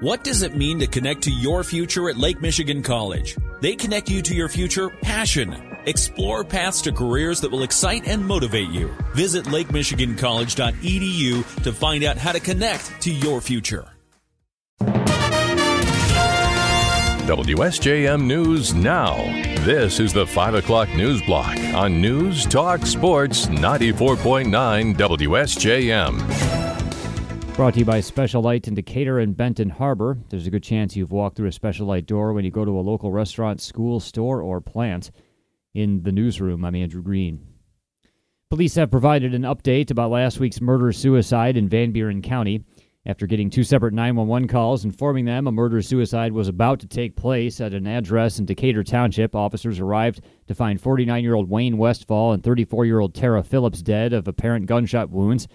What does it mean to connect to your future at Lake Michigan College? They connect you to your future passion. Explore paths to careers that will excite and motivate you. Visit lakemichigancollege.edu to find out how to connect to your future. WSJM News Now. This is the 5 o'clock news block on News Talk Sports 94.9 WSJM. Brought to you by Special-Lite in Decatur and Benton Harbor. There's a good chance you've walked through a Special-Lite door when you go to a local restaurant, school, store, or plant. In the newsroom, I'm Andrew Green. Police have provided an update about last week's murder suicide in Van Buren County. After getting two separate 911 calls informing them a murder suicide was about to take place at an address in Decatur Township, officers arrived to find 49 year old Wayne Westfall and 34 year old Tara Phillips dead of apparent gunshot wounds.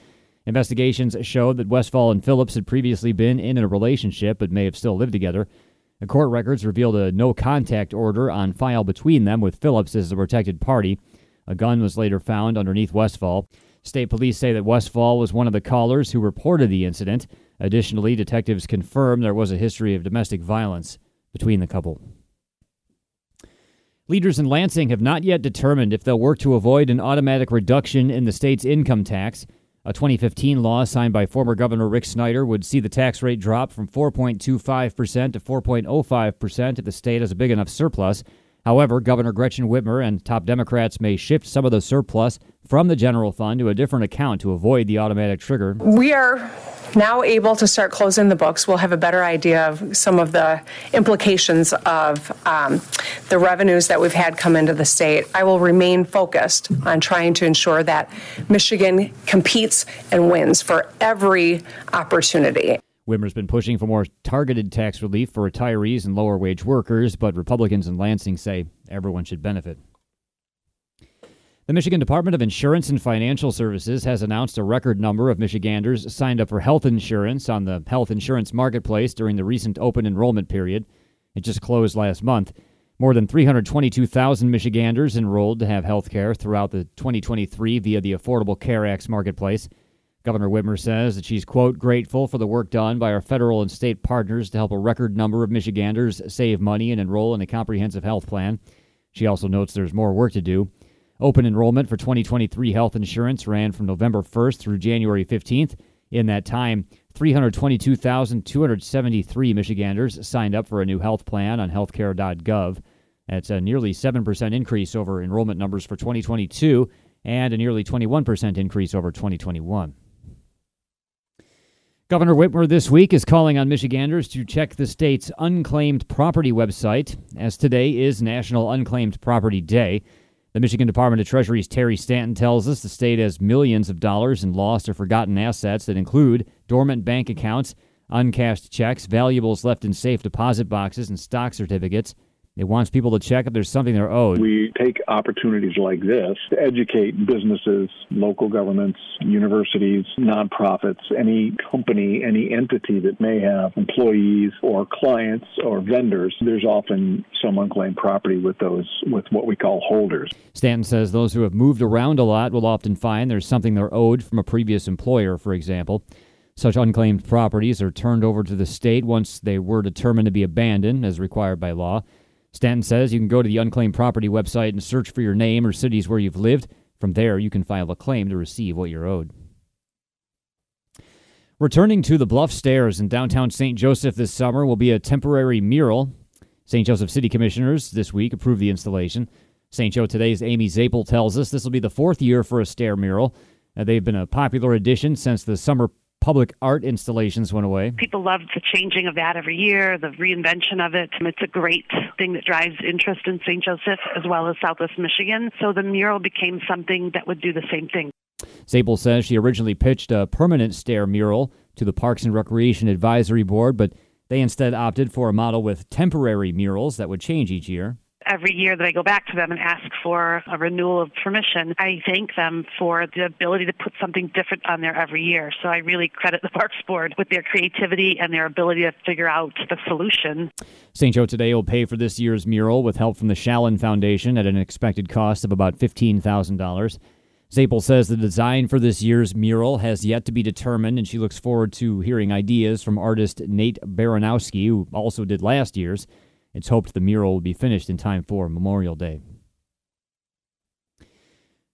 Investigations showed that Westfall and Phillips had previously been in a relationship but may have still lived together. The court records revealed a no contact order on file between them, with Phillips as the protected party. A gun was later found underneath Westfall. State police say that Westfall was one of the callers who reported the incident. Additionally, detectives confirmed there was a history of domestic violence between the couple. Leaders in Lansing have not yet determined if they'll work to avoid an automatic reduction in the state's income tax. A 2015 law signed by former Governor Rick Snyder would see the tax rate drop from 4.25% to 4.05% if the state has a big enough surplus. However, Governor Gretchen Whitmer and top Democrats may shift some of the surplus from the general fund to a different account to avoid the automatic trigger. We are now able to start closing the books. We'll have a better idea of some of the implications of um, the revenues that we've had come into the state. I will remain focused on trying to ensure that Michigan competes and wins for every opportunity. Whitmer's been pushing for more targeted tax relief for retirees and lower wage workers, but Republicans in Lansing say everyone should benefit. The Michigan Department of Insurance and Financial Services has announced a record number of Michiganders signed up for health insurance on the health insurance marketplace during the recent open enrollment period. It just closed last month. More than 322,000 Michiganders enrolled to have health care throughout the 2023 via the Affordable Care Act's marketplace. Governor Whitmer says that she's, quote, grateful for the work done by our federal and state partners to help a record number of Michiganders save money and enroll in a comprehensive health plan. She also notes there's more work to do. Open enrollment for 2023 health insurance ran from November 1st through January 15th. In that time, 322,273 Michiganders signed up for a new health plan on healthcare.gov. That's a nearly 7% increase over enrollment numbers for 2022 and a nearly 21% increase over 2021. Governor Whitmer this week is calling on Michiganders to check the state's unclaimed property website, as today is National Unclaimed Property Day. The Michigan Department of Treasury's Terry Stanton tells us the state has millions of dollars in lost or forgotten assets that include dormant bank accounts, uncashed checks, valuables left in safe deposit boxes, and stock certificates. It wants people to check if there's something they're owed. We take opportunities like this to educate businesses, local governments, universities, nonprofits, any company, any entity that may have employees or clients or vendors. There's often some unclaimed property with those, with what we call holders. Stanton says those who have moved around a lot will often find there's something they're owed from a previous employer, for example. Such unclaimed properties are turned over to the state once they were determined to be abandoned, as required by law. Stanton says you can go to the unclaimed property website and search for your name or cities where you've lived. From there, you can file a claim to receive what you're owed. Returning to the Bluff Stairs in downtown St. Joseph this summer will be a temporary mural. St. Joseph City Commissioners this week approved the installation. St. Joe Today's Amy Zapal tells us this will be the fourth year for a stair mural. Uh, they've been a popular addition since the summer public art installations went away. People loved the changing of that every year, the reinvention of it. It's a great thing that drives interest in St. Joseph as well as Southwest Michigan. So the mural became something that would do the same thing. Zapal says she originally pitched a permanent stair mural to the Parks and Recreation Advisory Board, but they instead opted for a model with temporary murals that would change each year every year that I go back to them and ask for a renewal of permission, I thank them for the ability to put something different on there every year. So I really credit the Parks Board with their creativity and their ability to figure out the solution. St. Joe today will pay for this year's mural with help from the Shallon Foundation at an expected cost of about $15,000. Zapal says the design for this year's mural has yet to be determined, and she looks forward to hearing ideas from artist Nate Baranowski, who also did last year's. It's hoped the mural will be finished in time for Memorial Day.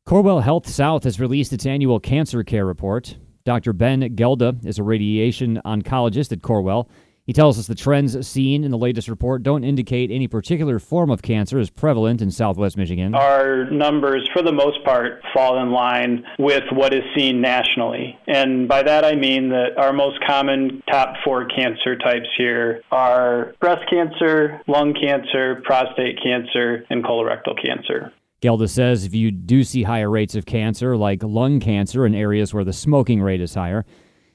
Corewell Health South has released its annual cancer care report. Dr. Ben Gelda is a radiation oncologist at Corewell. He tells us the trends seen in the latest report don't indicate any particular form of cancer is prevalent in southwest Michigan. Our numbers, for the most part, fall in line with what is seen nationally. And by that I mean that our most common top four cancer types here are breast cancer, lung cancer, prostate cancer, and colorectal cancer. Gelda says if you do see higher rates of cancer, like lung cancer, in areas where the smoking rate is higher,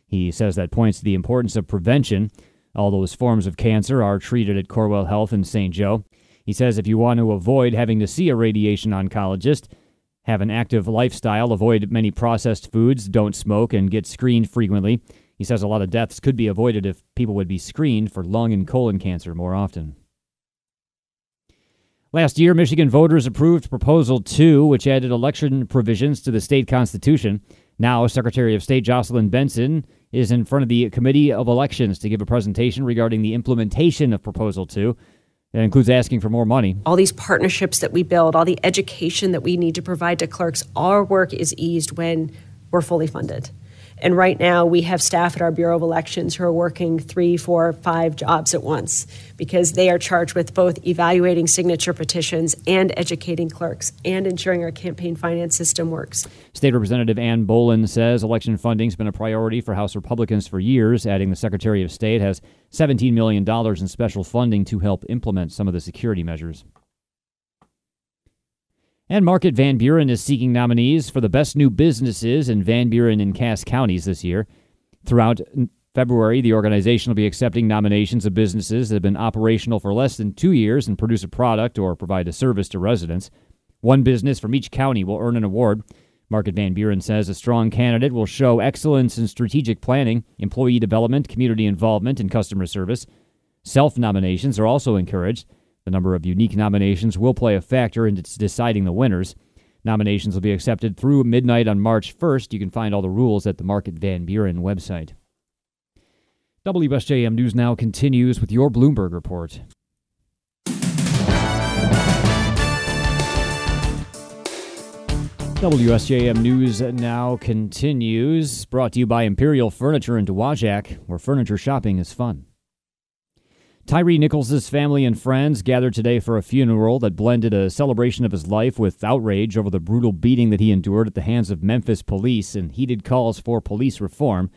he says that points to the importance of prevention. All those forms of cancer are treated at Corewell Health in St. Joe. He says if you want to avoid having to see a radiation oncologist, have an active lifestyle, avoid many processed foods, don't smoke, and get screened frequently. He says a lot of deaths could be avoided if people would be screened for lung and colon cancer more often. Last year, Michigan voters approved Proposal 2, which added election provisions to the state constitution. Now, Secretary of State Jocelyn Benson is in front of the Committee of Elections to give a presentation regarding the implementation of Proposal 2. That includes asking for more money. All these partnerships that we build, all the education that we need to provide to clerks, our work is eased when we're fully funded. And right now, we have staff at our Bureau of Elections who are working three, four, five jobs at once because they are charged with both evaluating signature petitions and educating clerks and ensuring our campaign finance system works. State Representative Ann Bollin says election funding has been a priority for House Republicans for years, adding the Secretary of State has $17 million in special funding to help implement some of the security measures. And Market Van Buren is seeking nominees for the best new businesses in Van Buren and Cass counties this year. Throughout February, the organization will be accepting nominations of businesses that have been operational for less than two years and produce a product or provide a service to residents. One business from each county will earn an award. Market Van Buren says a strong candidate will show excellence in strategic planning, employee development, community involvement, and customer service. Self nominations are also encouraged. The number of unique nominations will play a factor in deciding the winners. Nominations will be accepted through midnight on March 1st. You can find all the rules at the Market Van Buren website. WSJM News Now continues with your Bloomberg report. WSJM News Now continues, brought to you by Imperial Furniture in Dowagiac, where furniture shopping is fun. Tyre Nichols' family and friends gathered today for a funeral that blended a celebration of his life with outrage over the brutal beating that he endured at the hands of Memphis police and heated calls for police reform.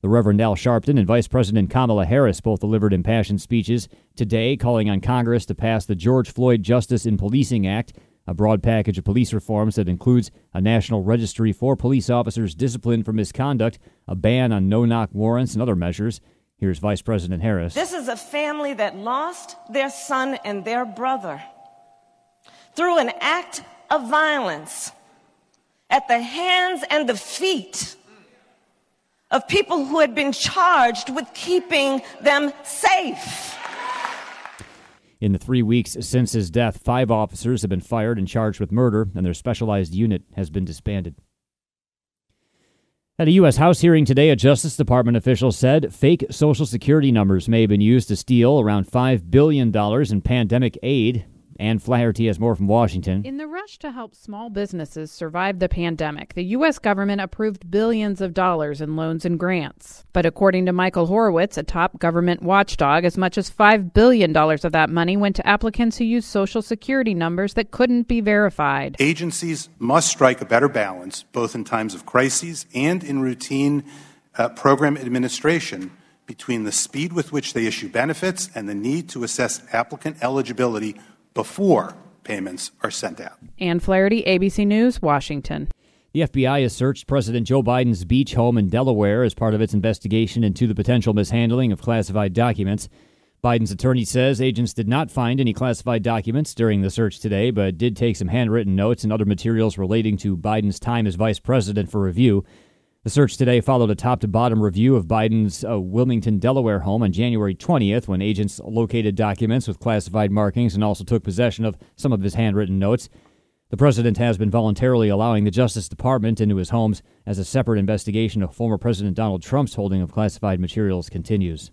The Reverend Al Sharpton and Vice President Kamala Harris both delivered impassioned speeches today calling on Congress to pass the George Floyd Justice in Policing Act, a broad package of police reforms that includes a national registry for police officers disciplined for misconduct, a ban on no knock warrants, and other measures. Here's Vice President Harris. This is a family that lost their son and their brother through an act of violence at the hands and the feet of people who had been charged with keeping them safe. In the three weeks since his death, five officers have been fired and charged with murder, and their specialized unit has been disbanded. At a U.S. House hearing today, a Justice Department official said fake Social Security numbers may have been used to steal around $5 billion in pandemic aid. Ann Flaherty has more from Washington. In the rush to help small businesses survive the pandemic, the U.S. government approved billions of dollars in loans and grants. But according to Michael Horowitz, a top government watchdog, as much as $5 billion of that money went to applicants who used Social Security numbers that couldn't be verified. Agencies must strike a better balance, both in times of crises and in routine uh, program administration between the speed with which they issue benefits and the need to assess applicant eligibility before payments are sent out. Ann Flaherty, ABC News, Washington. The FBI has searched President Joe Biden's beach home in Delaware as part of its investigation into the potential mishandling of classified documents. Biden's attorney says agents did not find any classified documents during the search today, but did take some handwritten notes and other materials relating to Biden's time as vice president for review. The search today followed a top to bottom review of Biden's uh, Wilmington, Delaware home on January 20th when agents located documents with classified markings and also took possession of some of his handwritten notes. The president has been voluntarily allowing the Justice Department into his homes as a separate investigation of former President Donald Trump's holding of classified materials continues.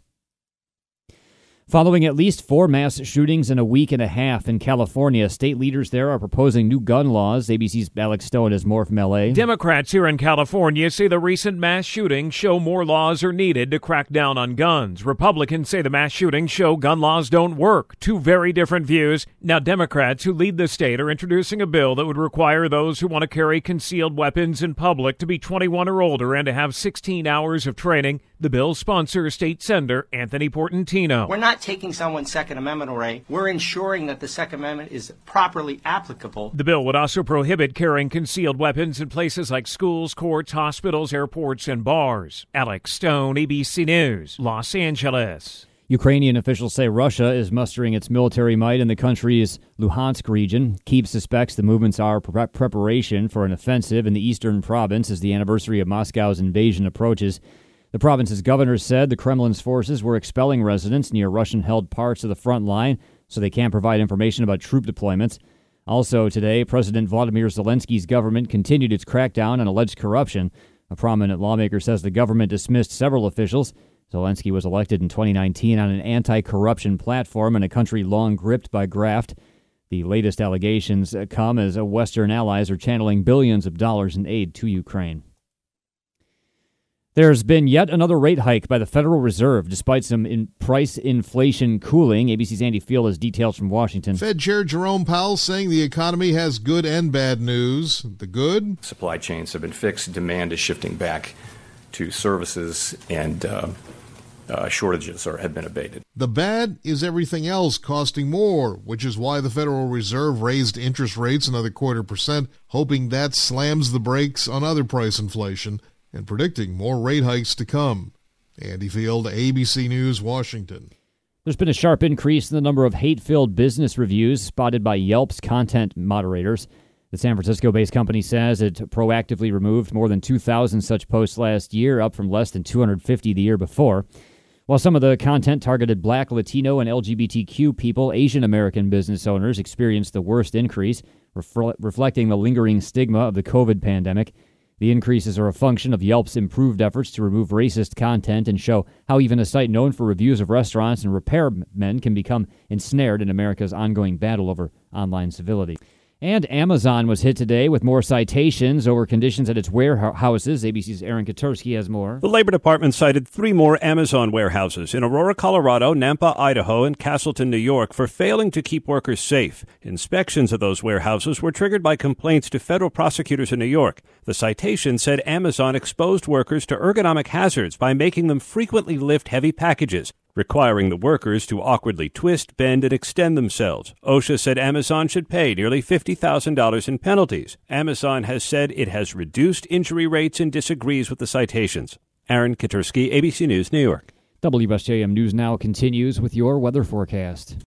Following at least four mass shootings in a week and a half in California, state leaders there are proposing new gun laws. ABC's Alex Stone is more from LA. Democrats here in California say the recent mass shootings show more laws are needed to crack down on guns. Republicans say the mass shootings show gun laws don't work. Two very different views. Now, Democrats who lead the state are introducing a bill that would require those who want to carry concealed weapons in public to be 21 or older and to have 16 hours of training. The bill's sponsor, State Senator Anthony Portantino. We're not taking someone's Second Amendment away. We're ensuring that the Second Amendment is properly applicable. The bill would also prohibit carrying concealed weapons in places like schools, courts, hospitals, airports, and bars. Alex Stone, ABC News, Los Angeles. Ukrainian officials say Russia is mustering its military might in the country's Luhansk region. Kiev suspects the movements are pre- preparation for an offensive in the eastern province as the anniversary of Moscow's invasion approaches. The province's governor said the Kremlin's forces were expelling residents near Russian held parts of the front line so they can't provide information about troop deployments. Also, today, President Vladimir Zelensky's government continued its crackdown on alleged corruption. A prominent lawmaker says the government dismissed several officials. Zelensky was elected in 2019 on an anti corruption platform in a country long gripped by graft. The latest allegations come as Western allies are channeling billions of dollars in aid to Ukraine. There's been yet another rate hike by the Federal Reserve, despite some in price inflation cooling. ABC's Andy Field has details from Washington. Fed Chair Jerome Powell saying the economy has good and bad news. The good? Supply chains have been fixed. Demand is shifting back to services, and uh, uh, shortages are, have been abated. The bad is everything else costing more, which is why the Federal Reserve raised interest rates another quarter percent, hoping that slams the brakes on other price inflation and predicting more rate hikes to come. Andy Field, ABC News, Washington. There's been a sharp increase in the number of hate filled business reviews spotted by Yelp's content moderators. The San Francisco based company says it proactively removed more than 2,000 such posts last year, up from less than 250 the year before. While some of the content targeted black, Latino, and LGBTQ people, Asian American business owners experienced the worst increase, reflecting the lingering stigma of the COVID pandemic. The increases are a function of Yelp's improved efforts to remove racist content and show how even a site known for reviews of restaurants and repairmen can become ensnared in America's ongoing battle over online civility. And Amazon was hit today with more citations over conditions at its warehouses. ABC's Aaron Katersky has more. The Labor Department cited three more Amazon warehouses in Aurora, Colorado, Nampa, Idaho, and Castleton, New York for failing to keep workers safe. Inspections of those warehouses were triggered by complaints to federal prosecutors in New York. The citation said Amazon exposed workers to ergonomic hazards by making them frequently lift heavy packages requiring the workers to awkwardly twist, bend, and extend themselves. OSHA said Amazon should pay nearly $50,000 in penalties. Amazon has said it has reduced injury rates and disagrees with the citations. Aaron Katersky, ABC News, New York. WSJM News Now continues with your weather forecast.